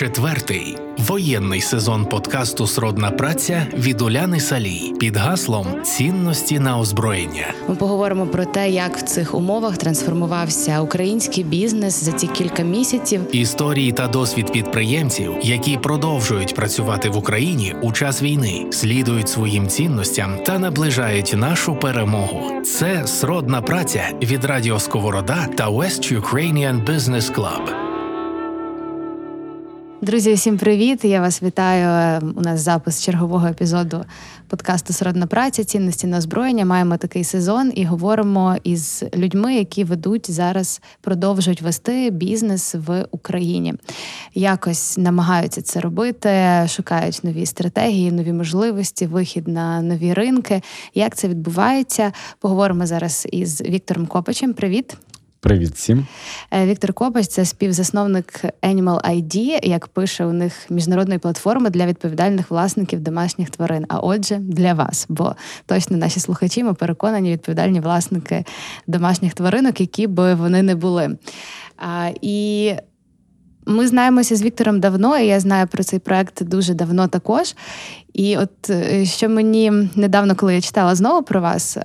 Четвертий воєнний сезон подкасту Сродна праця від Уляни Салій під гаслом цінності на озброєння. Ми поговоримо про те, як в цих умовах трансформувався український бізнес за ці кілька місяців. Історії та досвід підприємців, які продовжують працювати в Україні у час війни, слідують своїм цінностям та наближають нашу перемогу. Це сродна праця від Радіо Сковорода та West Ukrainian Business Club. Друзі, всім привіт! Я вас вітаю. У нас запис чергового епізоду подкасту Сродна праця, цінності на озброєння. Маємо такий сезон і говоримо із людьми, які ведуть зараз, продовжують вести бізнес в Україні. Якось намагаються це робити, шукають нові стратегії, нові можливості, вихід на нові ринки. Як це відбувається? Поговоримо зараз із Віктором Копачем. Привіт. Привіт всім. Е, Віктор Копач це співзасновник Animal ID, як пише у них міжнародної платформи для відповідальних власників домашніх тварин. А отже, для вас, бо точно наші слухачі ми переконані відповідальні власники домашніх тваринок, які би вони не були. А, І ми знаємося з Віктором давно, і я знаю про цей проект дуже давно також. І от е, що мені недавно, коли я читала знову про вас,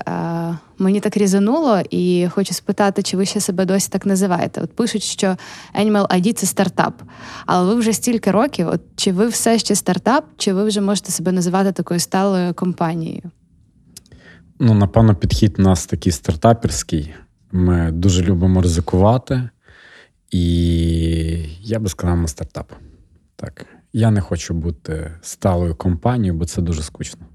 мені так різануло, і хочу спитати, чи ви ще себе досі так називаєте? От пишуть, що Animal ID – це стартап. Але ви вже стільки років, от чи ви все ще стартап, чи ви вже можете себе називати такою сталою компанією? Ну, напевно, підхід у нас такий стартаперський. Ми дуже любимо ризикувати. І я би сказав, ми стартап. Так. Я не хочу бути сталою компанією, бо це дуже скучно.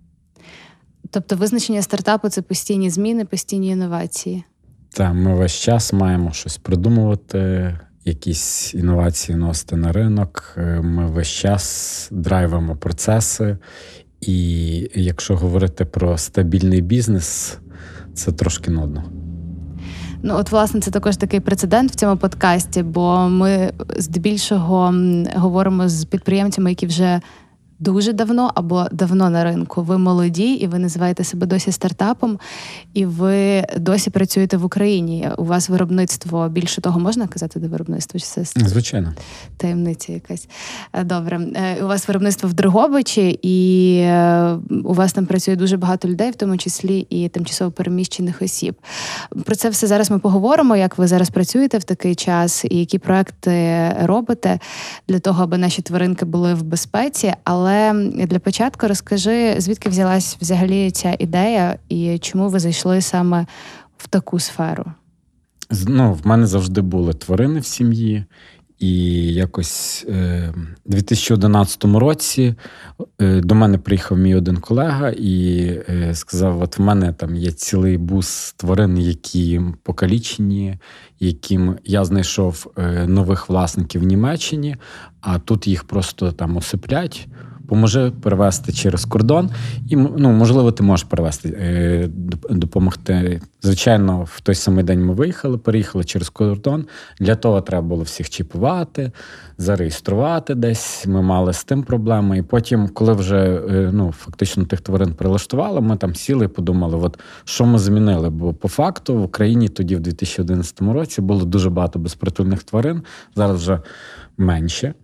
Тобто визначення стартапу це постійні зміни, постійні інновації. Так, ми весь час маємо щось придумувати, якісь інновації носити на ринок. Ми весь час драйвимо процеси. І якщо говорити про стабільний бізнес, це трошки нудно. Ну, от, власне, це також такий прецедент в цьому подкасті, бо ми здебільшого говоримо з підприємцями, які вже дуже давно або давно на ринку. Ви молоді, і ви називаєте себе досі стартапом, і ви досі працюєте в Україні. У вас виробництво більше того можна казати, де виробництво? Чи це звичайно таємниця якась е, добре? Е, у вас виробництво в Дрогобичі, і е, у вас там працює дуже багато людей, в тому числі і тимчасово переміщених осіб. Про це все зараз ми поговоримо. Як ви зараз працюєте в такий час, і які проекти робите для того, аби наші тваринки були в безпеці, але але для початку розкажи, звідки взялась взагалі ця ідея, і чому ви зайшли саме в таку сферу? Ну, В мене завжди були тварини в сім'ї. І якось е, у 2011 році е, до мене приїхав мій один колега і е, сказав: от в мене там є цілий бус тварин, які покалічені, яким я знайшов нових власників в Німеччині, а тут їх просто там осиплять поможи перевести через кордон, і ну, можливо, ти можеш перевести, е, допомогти. Звичайно, в той самий день ми виїхали, переїхали через кордон. Для того треба було всіх чіпувати, зареєструвати десь. Ми мали з тим проблеми. І потім, коли вже е, ну, фактично тих тварин прилаштували, ми там сіли і подумали, от що ми змінили. Бо по факту в Україні тоді, в 2011 році, було дуже багато безпритульних тварин. Зараз вже менше.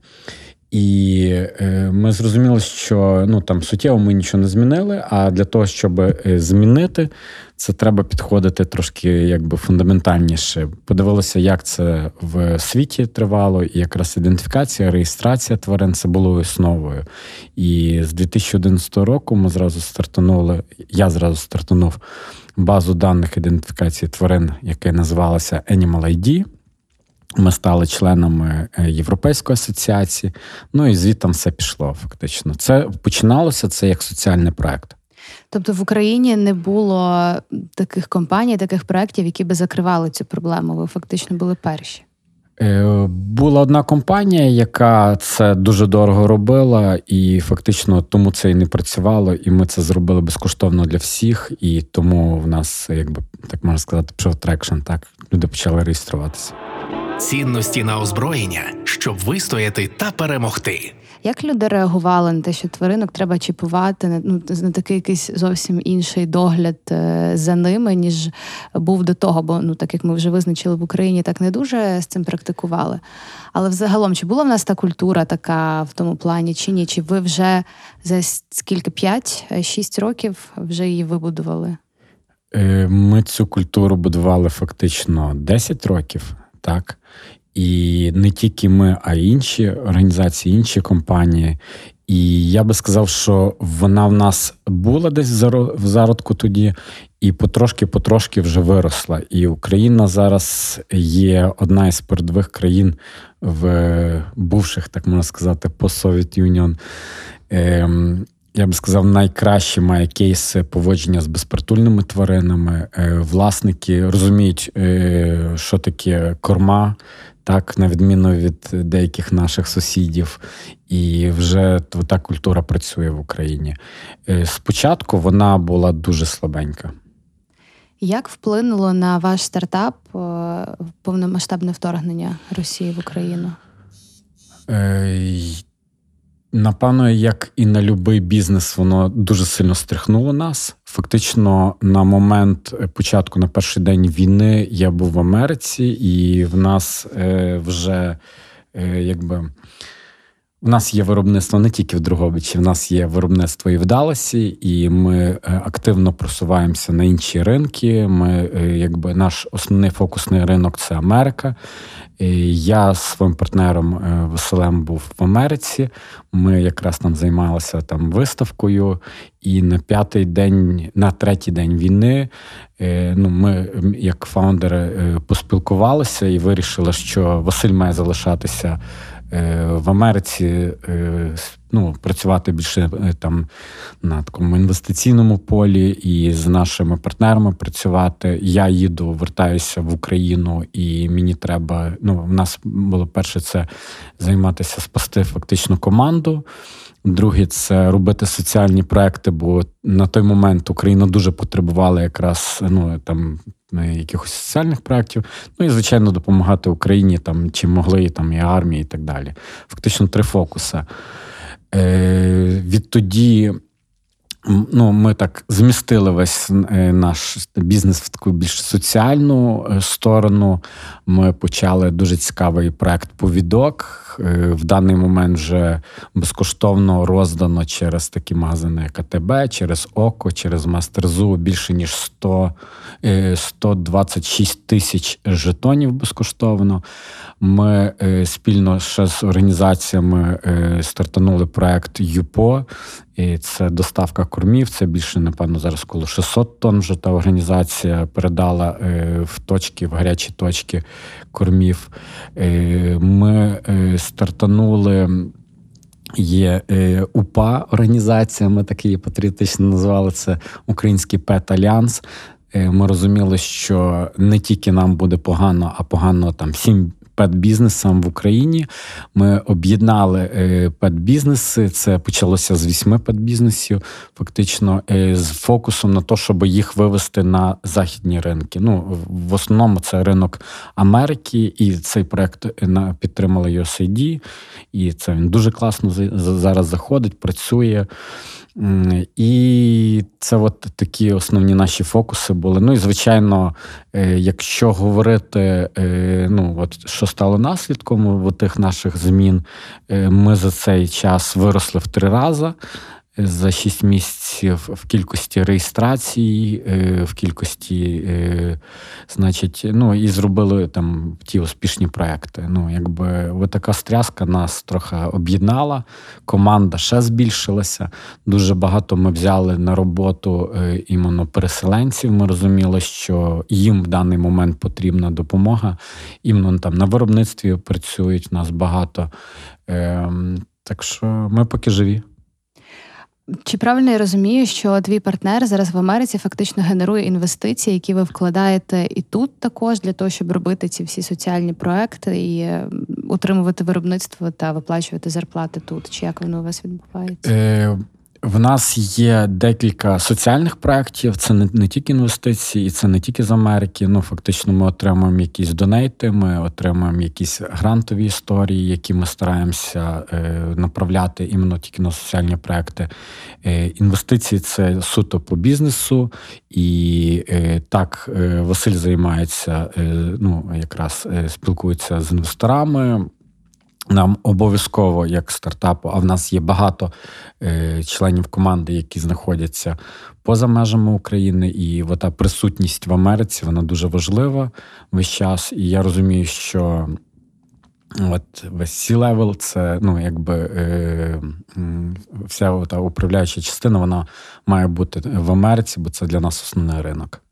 І е, ми зрозуміли, що ну там суттєво ми нічого не змінили. А для того, щоб е, змінити, це треба підходити трошки якби фундаментальніше. Подивилися, як це в світі тривало, і якраз ідентифікація, реєстрація тварин це було основою. І з 2011 року ми зразу стартанули. Я зразу стартанув базу даних ідентифікації тварин, яка називалася Animal ID. Ми стали членами е, Європейської асоціації, ну і звідти все пішло. Фактично, це починалося це як соціальний проект. Тобто в Україні не було таких компаній, таких проєктів, які би закривали цю проблему. Ви фактично були перші. Е, була одна компанія, яка це дуже дорого робила, і фактично тому це і не працювало, і ми це зробили безкоштовно для всіх. І тому в нас, якби так можна сказати, пішов traction. Так люди почали реєструватися цінності на озброєння, щоб вистояти та перемогти. Як люди реагували на те, що тваринок треба чіпувати на ну на такий якийсь зовсім інший догляд е, за ними, ніж був до того? Бо ну так як ми вже визначили в Україні, так не дуже з цим практикували. Але взагалом, чи була в нас та культура така в тому плані, чи ні? Чи ви вже за скільки 5-6 років вже її вибудували? Е, ми цю культуру будували фактично 10 років, так. І не тільки ми, а й інші організації, інші компанії. І я би сказав, що вона в нас була десь в зародку тоді, і потрошки-потрошки вже виросла. І Україна зараз є одна із передових країн в бувших, так можна сказати, постсовєт Юніон. Я би сказав, найкращі має кейси поводження з безпритульними тваринами. Е, власники розуміють, е, що таке корма, так, на відміну від деяких наших сусідів, і вже та культура працює в Україні. Е, спочатку вона була дуже слабенька. Як вплинуло на ваш стартап повномасштабне вторгнення Росії в Україну? Напевно, як і на будь-який бізнес, воно дуже сильно стрихнуло нас. Фактично, на момент початку, на перший день війни, я був в Америці, і в нас е, вже е, якби. У нас є виробництво не тільки в Другобичі, в нас є виробництво і в Даласі, і ми е, активно просуваємося на інші ринки. Ми, якби наш основний фокусний ринок це Америка. Я з своїм партнером е, Василем був в Америці. Ми якраз там займалися там виставкою, і на п'ятий день, на третій день війни, е, ну ми, як фаундери, е, поспілкувалися і вирішили, що Василь має залишатися в Америці ну, працювати більше е, там на такому інвестиційному полі і з нашими партнерами працювати. Я їду, вертаюся в Україну, і мені треба. Ну, в нас було перше це займатися спасти фактично команду. Друге, це робити соціальні проекти, бо на той момент Україна дуже потребувала якраз ну там якихось соціальних проєктів. Ну і звичайно допомагати Україні там чим могли, там і армії, і так далі. Фактично три фокуси. Е, відтоді ну, ми так змістили весь е, наш бізнес в таку більш соціальну е, сторону. Ми почали дуже цікавий проект Повідок. В даний момент вже безкоштовно роздано через такі магазини КТБ, через ОКО, через Мастерзу більше ніж 100, 126 тисяч жетонів безкоштовно. Ми спільно ще з організаціями стартанули проект ЮПО, і це доставка кормів. Це більше, напевно, зараз коло 600 тонн вже та організація передала е, в точки, в гарячі точки кормів. Е, ми е, стартанули. Є УПА організація, ми так її патріотично назвали це Український Pet Альянс. Ми розуміли, що не тільки нам буде погано, а погано там всім pet-бізнесам в Україні. Ми об'єднали е, pet-бізнеси. Це почалося з вісьми pet-бізнесів, фактично е, з фокусом на те, щоб їх вивести на західні ринки. Ну в основному це ринок Америки, і цей проект е, підтримали USAID, і це він дуже класно зараз заходить, працює. І це от такі основні наші фокуси були. Ну і звичайно, е, якщо говорити, е, ну от що стало наслідком тих наших змін, е, ми за цей час виросли в три рази за 6 місяців в кількості реєстрації, е, в кількості, е, значить, ну і зробили там ті успішні проекти. Ну, якби така стряска нас трохи об'єднала, команда ще збільшилася. Дуже багато ми взяли на роботу е, іменно переселенців. Ми розуміли, що їм в даний момент потрібна допомога. Іменно там на виробництві працюють нас багато. Ем, так що ми поки живі. Чи правильно я розумію, що твій партнер зараз в Америці фактично генерує інвестиції, які ви вкладаєте і тут також для того, щоб робити ці всі соціальні проекти і е, утримувати виробництво та виплачувати зарплати тут? Чи як воно у вас відбувається? Е, В нас є декілька соціальних проєктів. Це не, не тільки інвестиції, і це не тільки з Америки. Ну, фактично, ми отримуємо якісь донейти, ми отримуємо якісь грантові історії, які ми стараємося е, направляти іменно тільки на соціальні проекти. Е, інвестиції це суто по бізнесу, і е, так е, Василь займається, е, ну якраз е, спілкується з інвесторами. Нам обов'язково як стартапу, а в нас є багато е, членів команди, які знаходяться поза межами України, і ота присутність в Америці вона дуже важлива весь час. І я розумію, що от весь C-level – це ну, якби е, вся та управляюча частина вона має бути в Америці, бо це для нас основний ринок.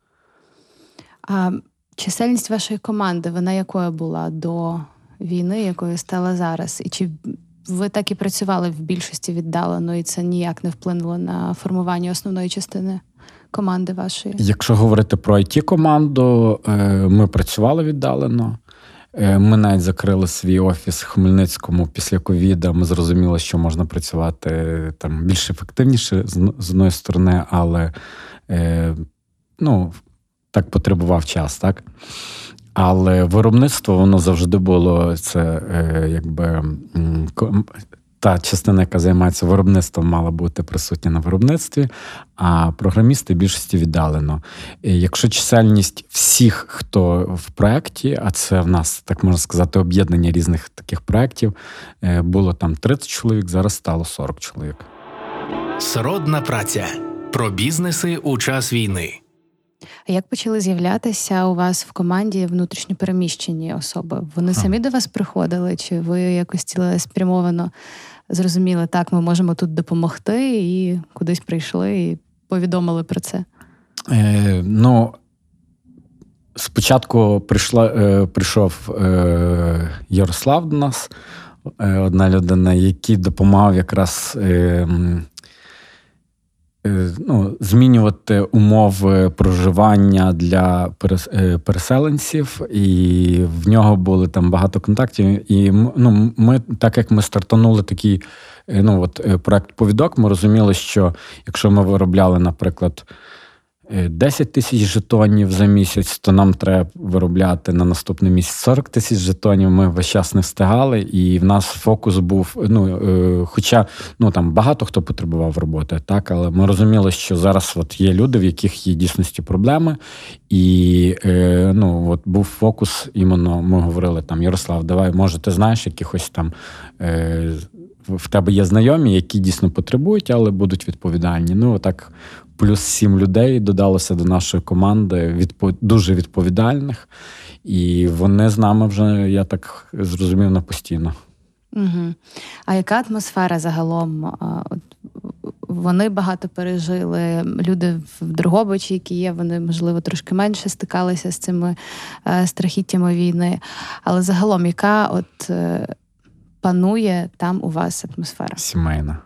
А чисельність вашої команди, вона якою була до війни, якою стала зараз? І чи ви так і працювали в більшості віддалено, і це ніяк не вплинуло на формування основної частини команди вашої? Якщо говорити про it команду е, ми працювали віддалено. Е, ми навіть закрили свій офіс в Хмельницькому після ковіда. Ми зрозуміли, що можна працювати там більш ефективніше з одної сторони, але е, ну, так потребував час, так? Але виробництво воно завжди було це е, якби та частина, яка займається виробництвом, мала бути присутня на виробництві, а програмісти більшості віддалено. Якщо чисельність всіх, хто в проєкті, а це в нас, так можна сказати, об'єднання різних таких проєктів, е, було там 30 чоловік, зараз стало 40 чоловік. Сродна праця про бізнеси у час війни. А як почали з'являтися у вас в команді внутрішньопереміщені особи? Вони самі до вас приходили? Чи ви якось цілеспрямовано зрозуміли, так, ми можемо тут допомогти, і кудись прийшли і повідомили про це? Е, Ну, спочатку прийшла, е, прийшов е, Ярослав до нас, е, одна людина, який допомагав якраз. Е, ну, змінювати умови проживання для е, переселенців, і в нього були там багато контактів. І ну, ми, так як ми стартанули такий е, ну, от, проект повідок, ми розуміли, що якщо ми виробляли, наприклад. 10 е, тисяч жетонів за місяць, то нам треба виробляти на наступний місяць 40 тисяч жетонів. Ми весь час не встигали, і в нас фокус був. Ну е, хоча ну там багато хто потребував роботи, так але ми розуміли, що зараз от є люди, в яких є дійсності проблеми, і е, ну от був фокус. Іменно ми говорили там: Ярослав, давай, може, ти знаєш якихось там. В тебе є знайомі, які дійсно потребують, але будуть відповідальні. Ну, так плюс сім людей додалося до нашої команди відпо... дуже відповідальних, і вони з нами вже, я так зрозумів, на постійно. Угу. А яка атмосфера загалом? Вони багато пережили. Люди в Дрогобичі, які є, вони, можливо, трошки менше стикалися з цими е, страхіттями війни. Але загалом, яка от е, панує там у вас атмосфера? Сімейна.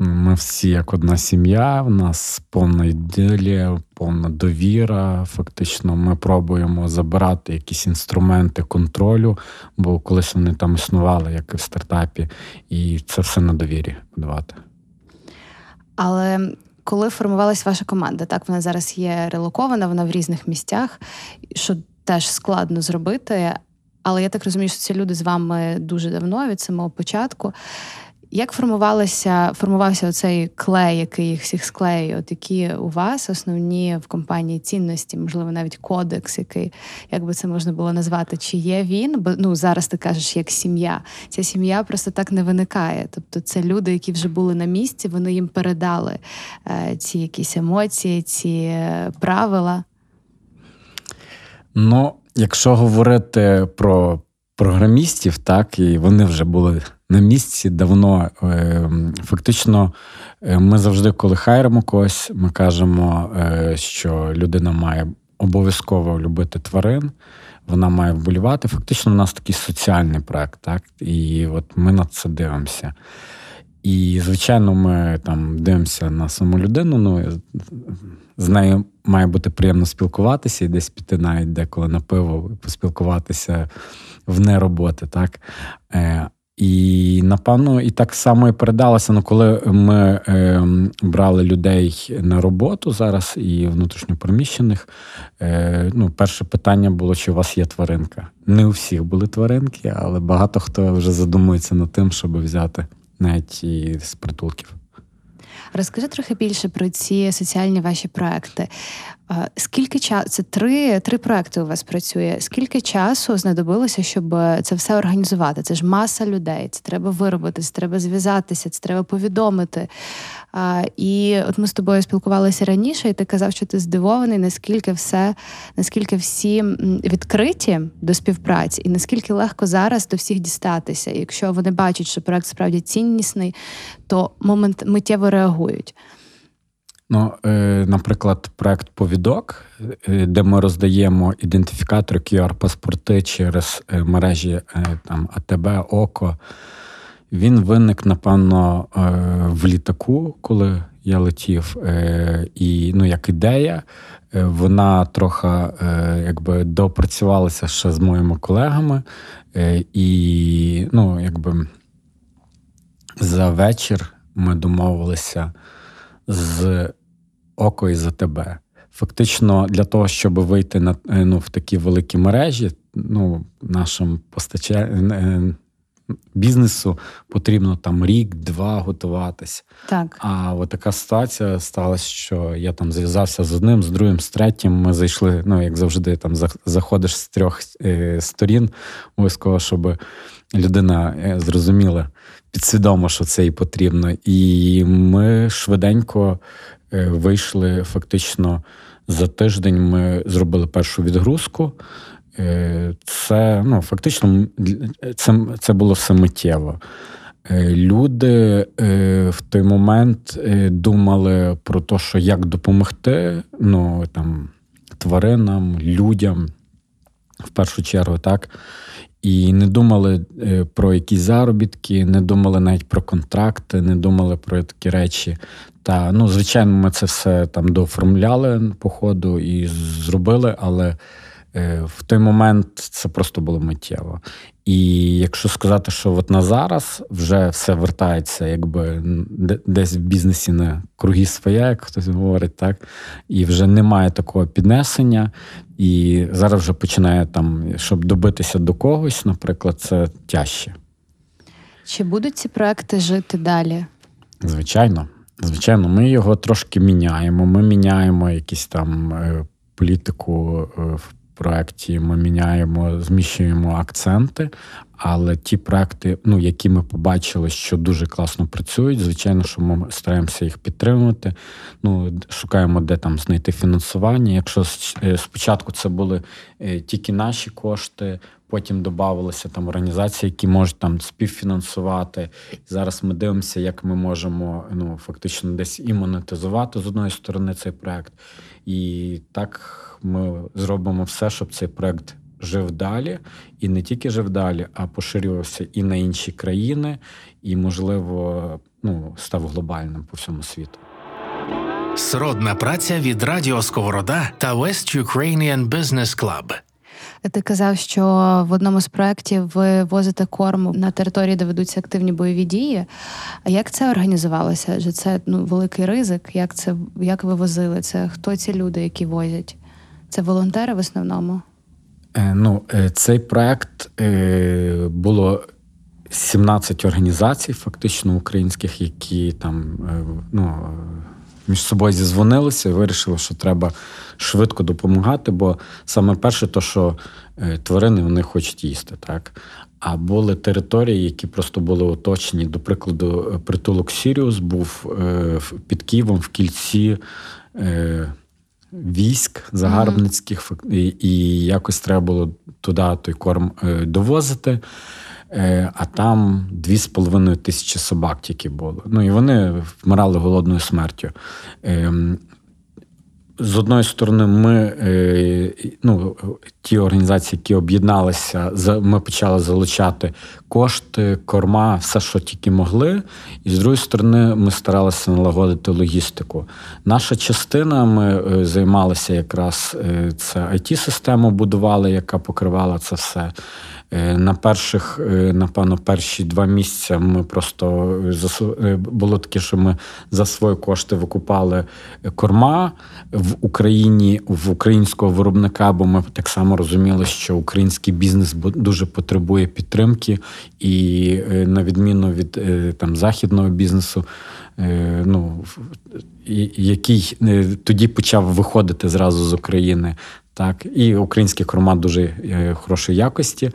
Ми всі як одна сім'я, в нас повна ідилія, повна довіра. Фактично, ми пробуємо забирати якісь інструменти контролю, бо колись вони там існували, як і в стартапі, і це все на довірі будувати. Але коли формувалась ваша команда, так вона зараз є релокована, вона в різних місцях, що теж складно зробити. Але я так розумію, що ці люди з вами дуже давно від самого початку. Як формувалося, формувався оцей клей, який їх всіх склеює? От які у вас основні в компанії цінності, можливо, навіть кодекс, який як би це можна було назвати? Чи є він? Бо ну зараз ти кажеш як сім'я. Ця сім'я просто так не виникає. Тобто, це люди, які вже були на місці, вони їм передали е, ці якісь емоції, ці е, правила. Ну, якщо говорити про програмістів, так і вони вже були на місці давно. Е, фактично, е, ми завжди, коли хайримо когось, ми кажемо, е, що людина має обов'язково любити тварин. Вона має вболівати. Фактично, у нас такий соціальний проект, так? І от ми на це дивимося. І, звичайно, ми там дивимося на саму людину. Ну, з нею має бути приємно спілкуватися і десь піти навіть деколи на пиво, поспілкуватися в нероботи, так? І напевно, і так само і передалося. Ну, коли ми е, брали людей на роботу зараз і внутрішньопереміщених, е, ну, перше питання було, чи у вас є тваринка. Не у всіх були тваринки, але багато хто вже задумується над тим, щоб взяти навіть і з притулків. Розкажи трохи більше про ці соціальні ваші проекти. Е, Скільки часу це три, три проекти у вас працює? Скільки часу знадобилося, щоб це все організувати? Це ж маса людей, це треба виробити, це треба зв'язатися, це треба повідомити. І от ми з тобою спілкувалися раніше, і ти казав, що ти здивований, наскільки все, наскільки всі відкриті до співпраці, і наскільки легко зараз до всіх дістатися. І якщо вони бачать, що проект справді ціннісний, то момент миттєво реагують. Ну, е, наприклад, проект Повідок, е, де ми роздаємо ідентифікатори QR-паспорти через е, мережі там АТБ, ОКО. Він виник, напевно, в літаку, коли я летів. І ну, як ідея, вона трохи якби допрацювалася ще з моїми колегами. І ну, якби за вечір ми домовилися з око і за тебе. Фактично, для того, щоб вийти на е, ну, в такі великі мережі, ну, нашим постача... е, бізнесу потрібно там рік-два готуватися. Так. А от така ситуація сталася, що я там зв'язався з одним, з другим, з третім. Ми зайшли, ну як завжди, там заходиш з трьох е, сторін, обов'язково, щоб людина е, зрозуміла підсвідомо, що це їй потрібно. І ми швиденько е, вийшли фактично за тиждень. Ми зробили першу відгрузку. Е, Це ну, фактично це, це було все миттєво. Е, Люди е, в той момент е, думали про те, що як допомогти ну, там, тваринам, людям в першу чергу, так. І не думали е, про якісь заробітки, не думали навіть про контракти, не думали про такі речі. Та ну, звичайно, ми це все там дооформляли по ходу і зробили, але е, в той момент це просто було миттєво. І якщо сказати, що от на зараз вже все вертається, якби десь в бізнесі на круги своя, як хтось говорить, так і вже немає такого піднесення, і зараз вже починає там, щоб добитися до когось, наприклад, це тяжче. Чи будуть ці проекти жити далі? Звичайно, звичайно, ми його трошки міняємо. Ми міняємо якісь там е, політику е, в проєкті ми міняємо, зміщуємо акценти. Але ті проекти, ну які ми побачили, що дуже класно працюють, звичайно, що ми стараємося їх підтримувати. Ну шукаємо, де там знайти фінансування. Якщо е, спочатку це були е, тільки наші кошти, потім додавалися там організації, які можуть там співфінансувати. Зараз ми дивимося, як ми можемо ну фактично десь і монетизувати з одної сторони цей проект, і так ми зробимо все, щоб цей проект жив далі, і не тільки жив далі, а поширювався і на інші країни, і, можливо, ну, став глобальним по всьому світу. Сродна праця від Радіо Сковорода та West Ukrainian Business Club. Ти казав, що в одному з проєктів ви возите корм на території, де ведуться активні бойові дії. А як це організувалося? Адже це ну, великий ризик. Як це як ви возили це? Хто ці люди, які возять? Це волонтери в основному? Е, ну, е, Цей проект е, було 17 організацій, фактично українських, які там ну, між собою зізвонилися і вирішили, що треба швидко допомагати, бо саме перше, то, що тварини вони хочуть їсти. так. А були території, які просто були оточені. До прикладу, притулок Сіріус був під Києвом в кільці військ загарбницьких, і, якось треба було туди той корм е, довозити. Е, а там дві з половиною тисячі собак тільки було. Ну і вони вмирали голодною смертю. Ем, з одної сторони, ми е, ну, ті організації, які об'єдналися, ми почали залучати кошти, корма, все, що тільки могли. І з другої сторони, ми старалися налагодити логістику. Наша частина, ми е, займалися якраз це it систему будували, яка покривала це все. Е, на перших, е, напевно, перші два місяці ми просто е, було таке, що ми за свої кошти викупали корма в Україні в українського виробника, бо ми так само розуміли, що український бізнес дуже потребує підтримки, і на відміну від там західного бізнесу. Ну, який тоді почав виходити зразу з України, так, і український корма дуже е, хорошої якості,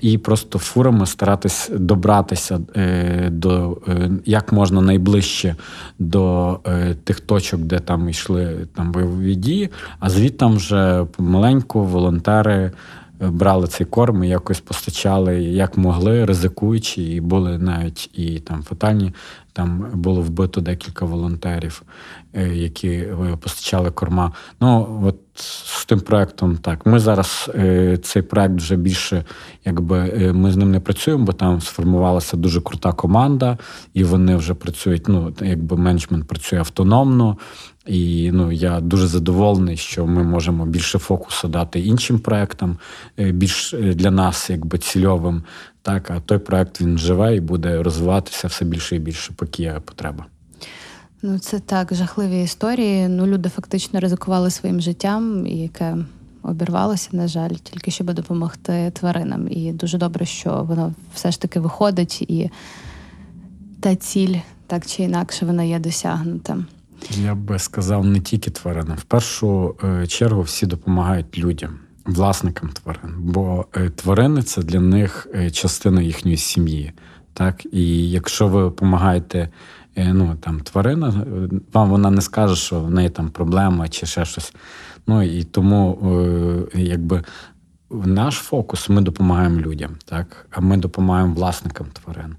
і просто фурами старатись добратися е, до е, як можна найближче до тих точок, де там йшли там бойові дії. А звідти вже помаленьку волонтери брали цей корм і якось постачали як могли, ризикуючи, і були навіть і там фатальні. Там було вбито декілька волонтерів, які постачали корма. Ну от з тим проектом так. Ми зараз е, цей проект вже більше, якби ми з ним не працюємо, бо там сформувалася дуже крута команда, і вони вже працюють. Ну якби менеджмент працює автономно. І ну я дуже задоволений, що ми можемо більше фокусу дати іншим проектам, е, більш е, для нас, якби цільовим. Так, а той проект він живе і буде розвиватися все більше і більше, поки є потреба. Ну, це так, жахливі історії. Ну, люди фактично ризикували своїм життям, яке обірвалося, на жаль, тільки щоб допомогти тваринам. І дуже добре, що воно все ж таки виходить, і та ціль так чи інакше вона є досягнута. Я би сказав не тільки тваринам. В першу е, чергу всі допомагають людям, власникам тварин. Бо е, тварини це для них е, частина їхньої сім'ї. Так, і якщо ви допомагаєте ну, там, тварина, вам вона не скаже, що в неї там проблема чи ще щось. Ну і тому, якби наш фокус ми допомагаємо людям, так, а ми допомагаємо власникам тварин.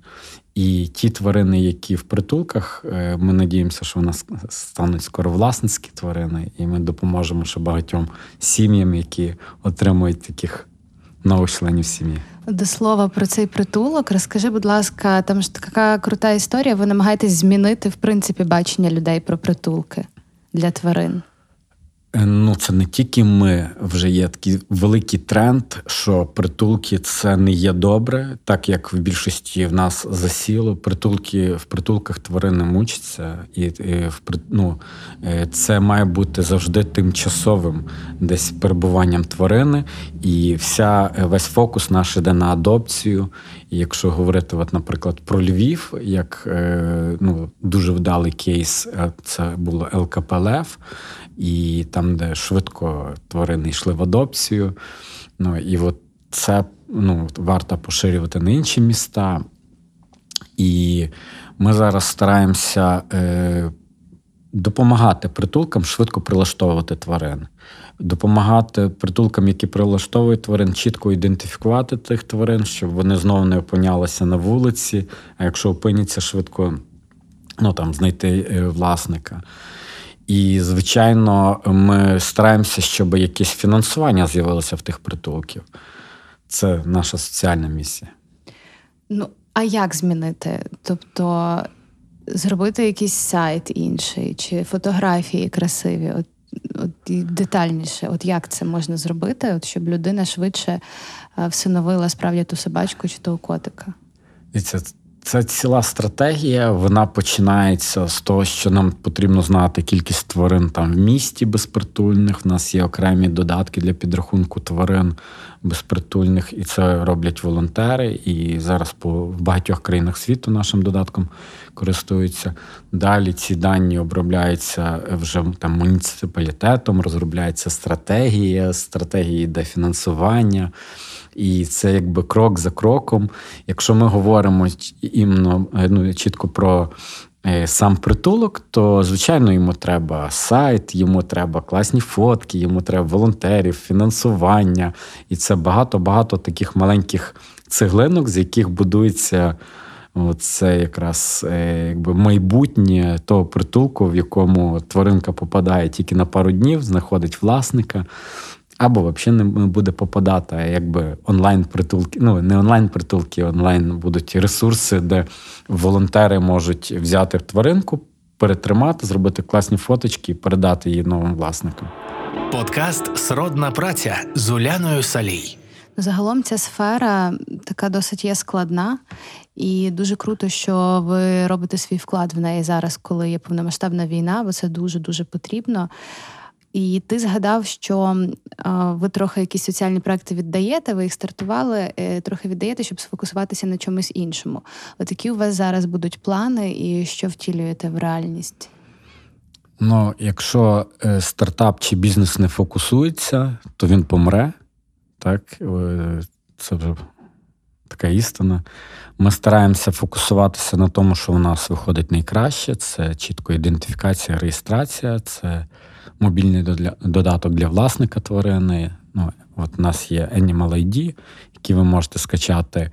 І ті тварини, які в притулках, е, ми надіємося, що у нас стануть скоро власницькі тварини, і ми допоможемо ще багатьом сім'ям, які отримують таких нових членів сім'ї. До слова про цей притулок, розкажи, будь ласка, там ж така крута історія. Ви намагаєтесь змінити в принципі бачення людей про притулки для тварин. Е, ну, це не тільки ми вже є такий великий тренд, що притулки це не є добре, так як в більшості в нас засіло. Притулки в притулках тварини мучаться, і, і ну, е, це має бути завжди тимчасовим десь перебуванням тварини, і вся е, весь фокус наш іде на адопцію. Якщо говорити, от, наприклад, про Львів, як ну, дуже вдалий кейс, це було ЛКПЛФ і там, де швидко тварини йшли в адопцію. Ну і от це ну, варто поширювати на інші міста. І ми зараз стараємося е, допомагати притулкам швидко прилаштовувати тварин, допомагати притулкам, які прилаштовують тварин, чітко ідентифікувати тих тварин, щоб вони знову не опинялися на вулиці, а якщо опиняться швидко, ну там знайти е, власника. І, звичайно, ми стараємося, щоб якесь фінансування з'явилося в тих притулків. Це наша соціальна місія. Ну, а як змінити? Тобто зробити якийсь сайт інший, чи фотографії красиві, от, от детальніше, от як це можна зробити, от щоб людина швидше е, всиновила справді ту собачку чи того котика? І це це ціла стратегія. Вона починається з того, що нам потрібно знати кількість тварин там в місті безпритульних. У нас є окремі додатки для підрахунку тварин безпритульних, і це роблять волонтери. І зараз по багатьох країнах світу нашим додатком користуються. Далі ці дані обробляються вже там муніципалітетом, розробляється стратегія, стратегії дефінансування. І це якби крок за кроком. Якщо ми говоримо іменно е, ну, чітко про е, сам притулок, то звичайно йому треба сайт, йому треба класні фотки, йому треба волонтерів, фінансування. І це багато-багато таких маленьких цеглинок, з яких будується. Це якраз е, якби майбутнє того притулку, в якому тваринка попадає тільки на пару днів, знаходить власника або взагалі не буде попадати, а якби онлайн-притулки, ну не онлайн-притулки, онлайн будуть ресурси, де волонтери можуть взяти тваринку, перетримати, зробити класні фоточки і передати її новим власникам. Подкаст Сродна праця з Уляною Салій. Загалом ця сфера така досить є складна, і дуже круто, що ви робите свій вклад в неї зараз, коли є повномасштабна війна, бо це дуже дуже потрібно. І ти згадав, що ви трохи якісь соціальні проекти віддаєте, ви їх стартували, е, трохи віддаєте, щоб сфокусуватися на чомусь іншому. От які у вас зараз будуть плани, і що втілюєте в реальність? Ну, якщо е, стартап чи бізнес не фокусується, то він помре. Так, е, це вже така істина. Ми стараємося фокусуватися на тому, що у нас виходить найкраще. Це чітко ідентифікація, реєстрація, це мобільний додаток для власника тварини. Ну, от У нас є Animal ID, який ви можете скачати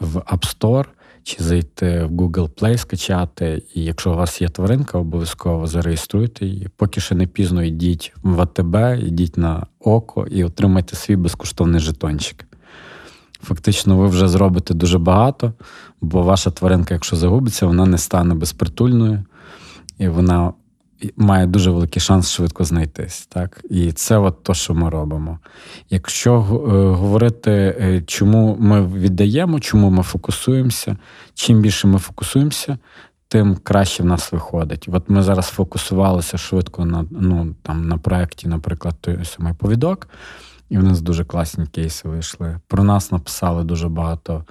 в App Store чи зайти в Google Play, скачати. І якщо у вас є тваринка, обов'язково зареєструйте її. Поки що не пізно йдіть в АТБ, йдіть на око і отримайте свій безкоштовний жетончик. Фактично, ви вже зробите дуже багато, бо ваша тваринка, якщо загубиться, вона не стане безпритульною, і вона має дуже великий шанс швидко знайтись. Так? І це от то, що ми робимо. Якщо е, говорити, е, чому ми віддаємо, чому ми фокусуємося, чим більше ми фокусуємося, тим краще в нас виходить. От ми зараз фокусувалися швидко на ну, там, на проєкті, наприклад, той самий повідок. І в нас дуже класні кейси вийшли. Про нас написали дуже багато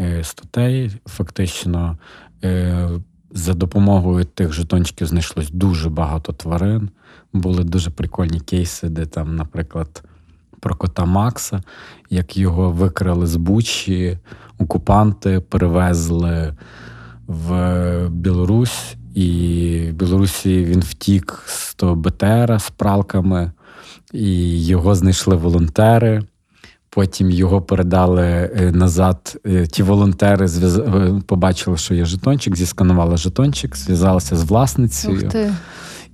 е, статей. Фактично, е, за допомогою тих жетончиків знайшлось дуже багато тварин. Були дуже прикольні кейси, де там, наприклад, про кота Макса, як його викрали з Бучі, окупанти перевезли в Білорусь, і в Білорусі він втік з того БТРа з пралками, і його знайшли волонтери. Потім його передали е, назад. Е, ті волонтери е, побачили, що є жетончик, зісканували жетончик, зв'язалися з власницею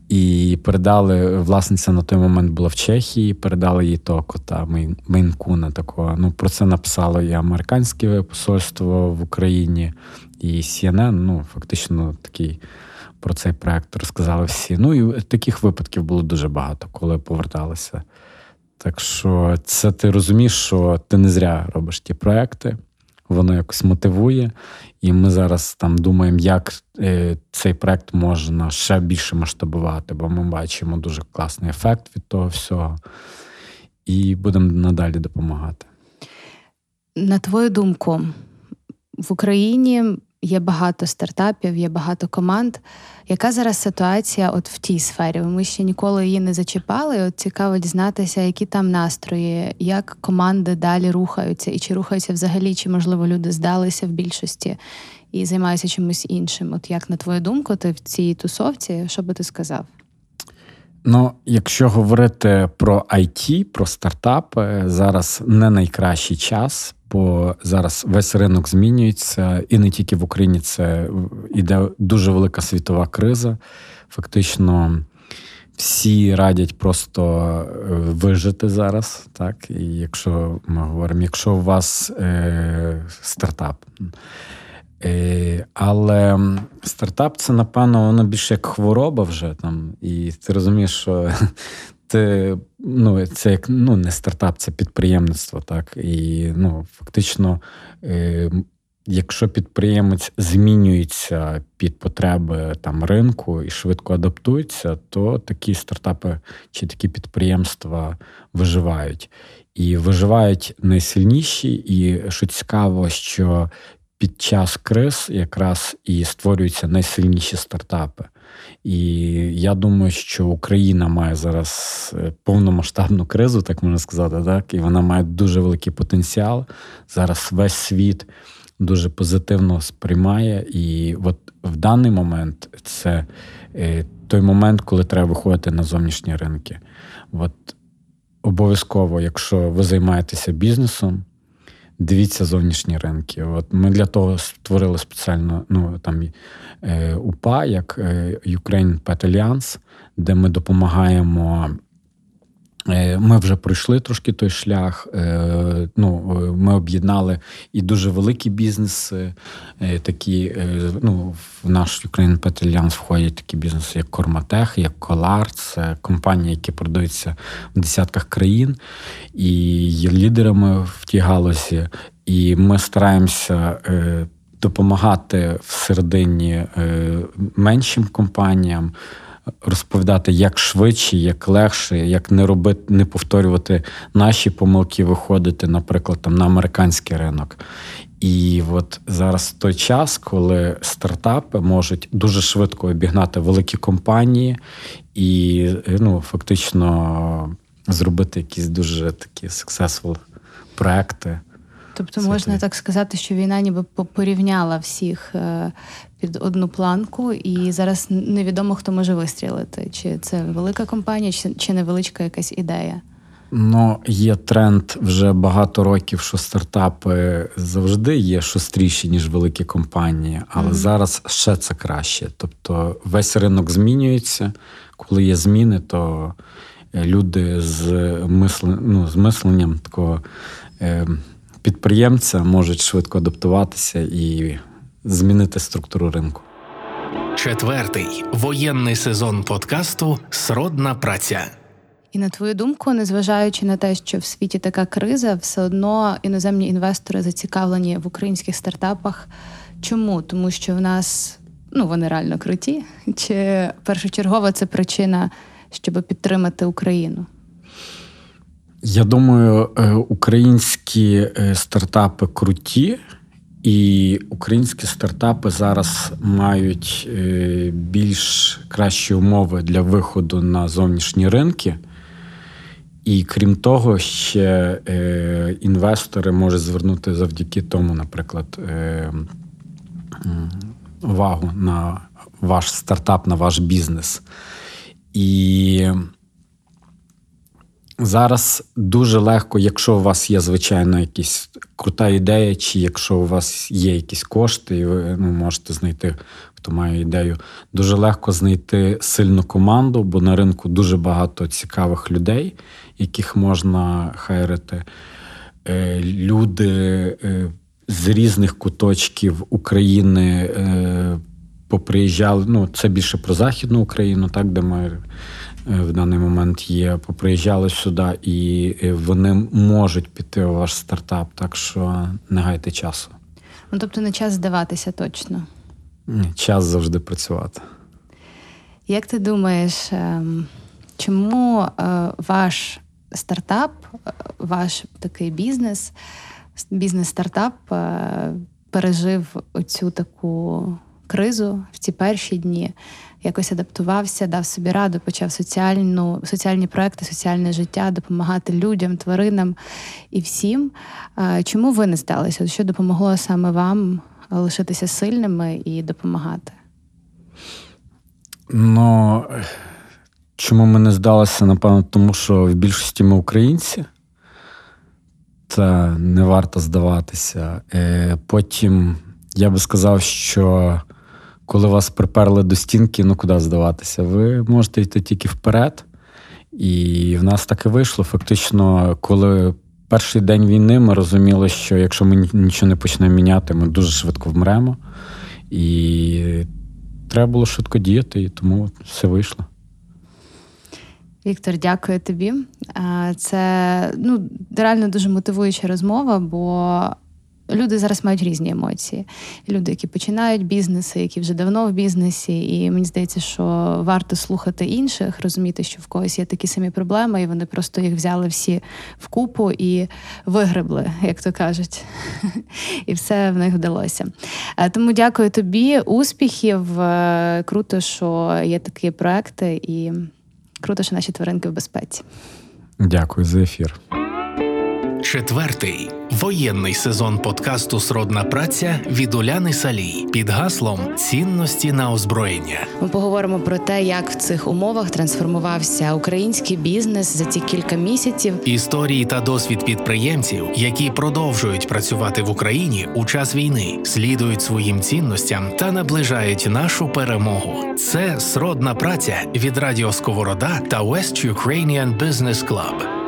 і передали. Власниця на той момент була в Чехії, передали їй того кота Мейнкуна такого. Ну про це написало і американське посольство в Україні, і CNN, Ну, фактично, такий про цей проект розказали всі. Ну і таких випадків було дуже багато, коли поверталися. Так що це ти розумієш, що ти не зря робиш ті проекти, воно якось мотивує. І ми зараз там думаємо, як е, цей проект можна ще більше масштабувати, бо ми бачимо дуже класний ефект від того всього. І будемо надалі допомагати. На твою думку, в Україні є багато стартапів, є багато команд. Яка зараз ситуація от в тій сфері? Ми ще ніколи її не зачіпали. От Цікаво дізнатися, які там настрої, як команди далі рухаються, і чи рухаються взагалі, чи можливо люди здалися в більшості і займаються чимось іншим. От як на твою думку, ти в цій тусовці, що би ти сказав? Ну, якщо говорити про IT, про стартапи, зараз не найкращий час бо зараз весь ринок змінюється, і не тільки в Україні це іде дуже велика світова криза. Фактично. Всі радять просто е, вижити зараз, так? І якщо ми говоримо, якщо у вас е, стартап. Е, Але стартап це, напевно, воно більше як хвороба вже там. І ти розумієш, що ти ну, це як ну, не стартап, це підприємництво. так. І ну, фактично, е, якщо підприємець змінюється під потреби там, ринку і швидко адаптується, то такі стартапи чи такі підприємства виживають. І виживають найсильніші, і що цікаво, що під час криз якраз і створюються найсильніші стартапи. І я думаю, що Україна має зараз е, повномасштабну кризу, так можна сказати, так, і вона має дуже великий потенціал. Зараз весь світ дуже позитивно сприймає. І от в даний момент це е, той момент, коли треба виходити на зовнішні ринки. От обов'язково, якщо ви займаєтеся бізнесом. Дивіться зовнішні ринки. От Ми для того створили спеціально ну, там, е, УПА, як е, Ukraine Pet Alliance, де ми допомагаємо ми вже пройшли трошки той шлях. Е, ну, е, Ми об'єднали і дуже великі бізнеси, такі, ну, в наш Ukraine Pet Alliance входять такі бізнеси, як Корматех, як Колар, це компанії, які продаються в десятках країн і є лідерами в тій галузі. І ми стараємося допомагати всередині меншим компаніям розповідати як швидше, як легше, як не робити, не повторювати наші помилки, виходити, наприклад, там на американський ринок. І от зараз той час, коли стартапи можуть дуже швидко обігнати великі компанії і ну, фактично зробити якісь дуже такі successful проекти. Тобто можна так сказати, що війна ніби порівняла всіх е, під одну планку, і зараз невідомо, хто може вистрілити. Чи це велика компанія, чи, невеличка якась ідея. Ну, є тренд вже багато років, що стартапи завжди є шустріші, ніж великі компанії, але mm-hmm. зараз ще це краще. Тобто весь ринок змінюється. Коли є зміни, то е, люди з мислен... ну, з мисленням такого е, підприємця можуть швидко адаптуватися і змінити структуру ринку. Четвертий воєнний сезон подкасту Сродна праця. І на твою думку, незважаючи на те, що в світі така криза, все одно іноземні інвестори зацікавлені в українських стартапах. Чому? Тому що в нас ну вони реально круті, чи першочергова це причина, щоб підтримати Україну? Я думаю, е, українські е, стартапи круті. І українські стартапи зараз мають е, більш кращі умови для виходу на зовнішні ринки. І крім того, ще інвестори можуть звернути завдяки тому, наприклад, увагу на ваш стартап, на ваш бізнес. І Зараз дуже легко, якщо у вас є, звичайно, якась крута ідея, чи якщо у вас є якісь кошти, і ви ну, можете знайти, хто має ідею, дуже легко знайти сильну команду, бо на ринку дуже багато цікавих людей, яких можна хайрити. Е, люди е, з різних куточків України е, поприїжджали. Ну, це більше про Західну Україну, так, де ми. Е, в даний момент є, поприїжджали сюди, і е, вони можуть піти у ваш стартап, так що не гайте часу. Ну тобто не час здаватися точно. Ні, Час завжди працювати. Як ти думаєш, ем, чому е, ваш стартап, ваш такий бізнес, бізнес-стартап пережив оцю таку кризу в ці перші дні? якось адаптувався, дав собі раду, почав соціальну, соціальні проекти, соціальне життя, допомагати людям, тваринам і всім. Чому ви не здалися? Що допомогло саме вам лишитися сильними і допомагати? Ну, чому ми не здалися? Напевно, тому що в більшості ми українці. Та не варто здаватися. Е, потім я би сказав, що коли вас приперли до стінки, ну куди здаватися? Ви можете йти тільки вперед. І в нас так і вийшло. Фактично, коли перший день війни ми розуміли, що якщо ми нічого не почнемо міняти, ми дуже швидко вмремо. І треба було швидко діяти, і тому все вийшло. Віктор, дякую тобі. Це ну, реально дуже мотивуюча розмова, бо люди зараз мають різні емоції. Люди, які починають бізнеси, які вже давно в бізнесі, і мені здається, що варто слухати інших, розуміти, що в когось є такі самі проблеми, і вони просто їх взяли всі в купу і вигребли, як то кажуть. І все в них вдалося. Е, тому дякую тобі, успіхів. Е, круто, що є такі проекти, і круто, що наші тваринки в безпеці. Дякую за ефір. Четвертий воєнний сезон подкасту Сродна праця від Уляни Салій під гаслом Цінності на озброєння. Ми поговоримо про те, як в цих умовах трансформувався український бізнес за ці кілька місяців. Історії та досвід підприємців, які продовжують працювати в Україні у час війни, слідують своїм цінностям та наближають нашу перемогу. Це сродна праця від Радіо Сковорода та West Ukrainian Business Club.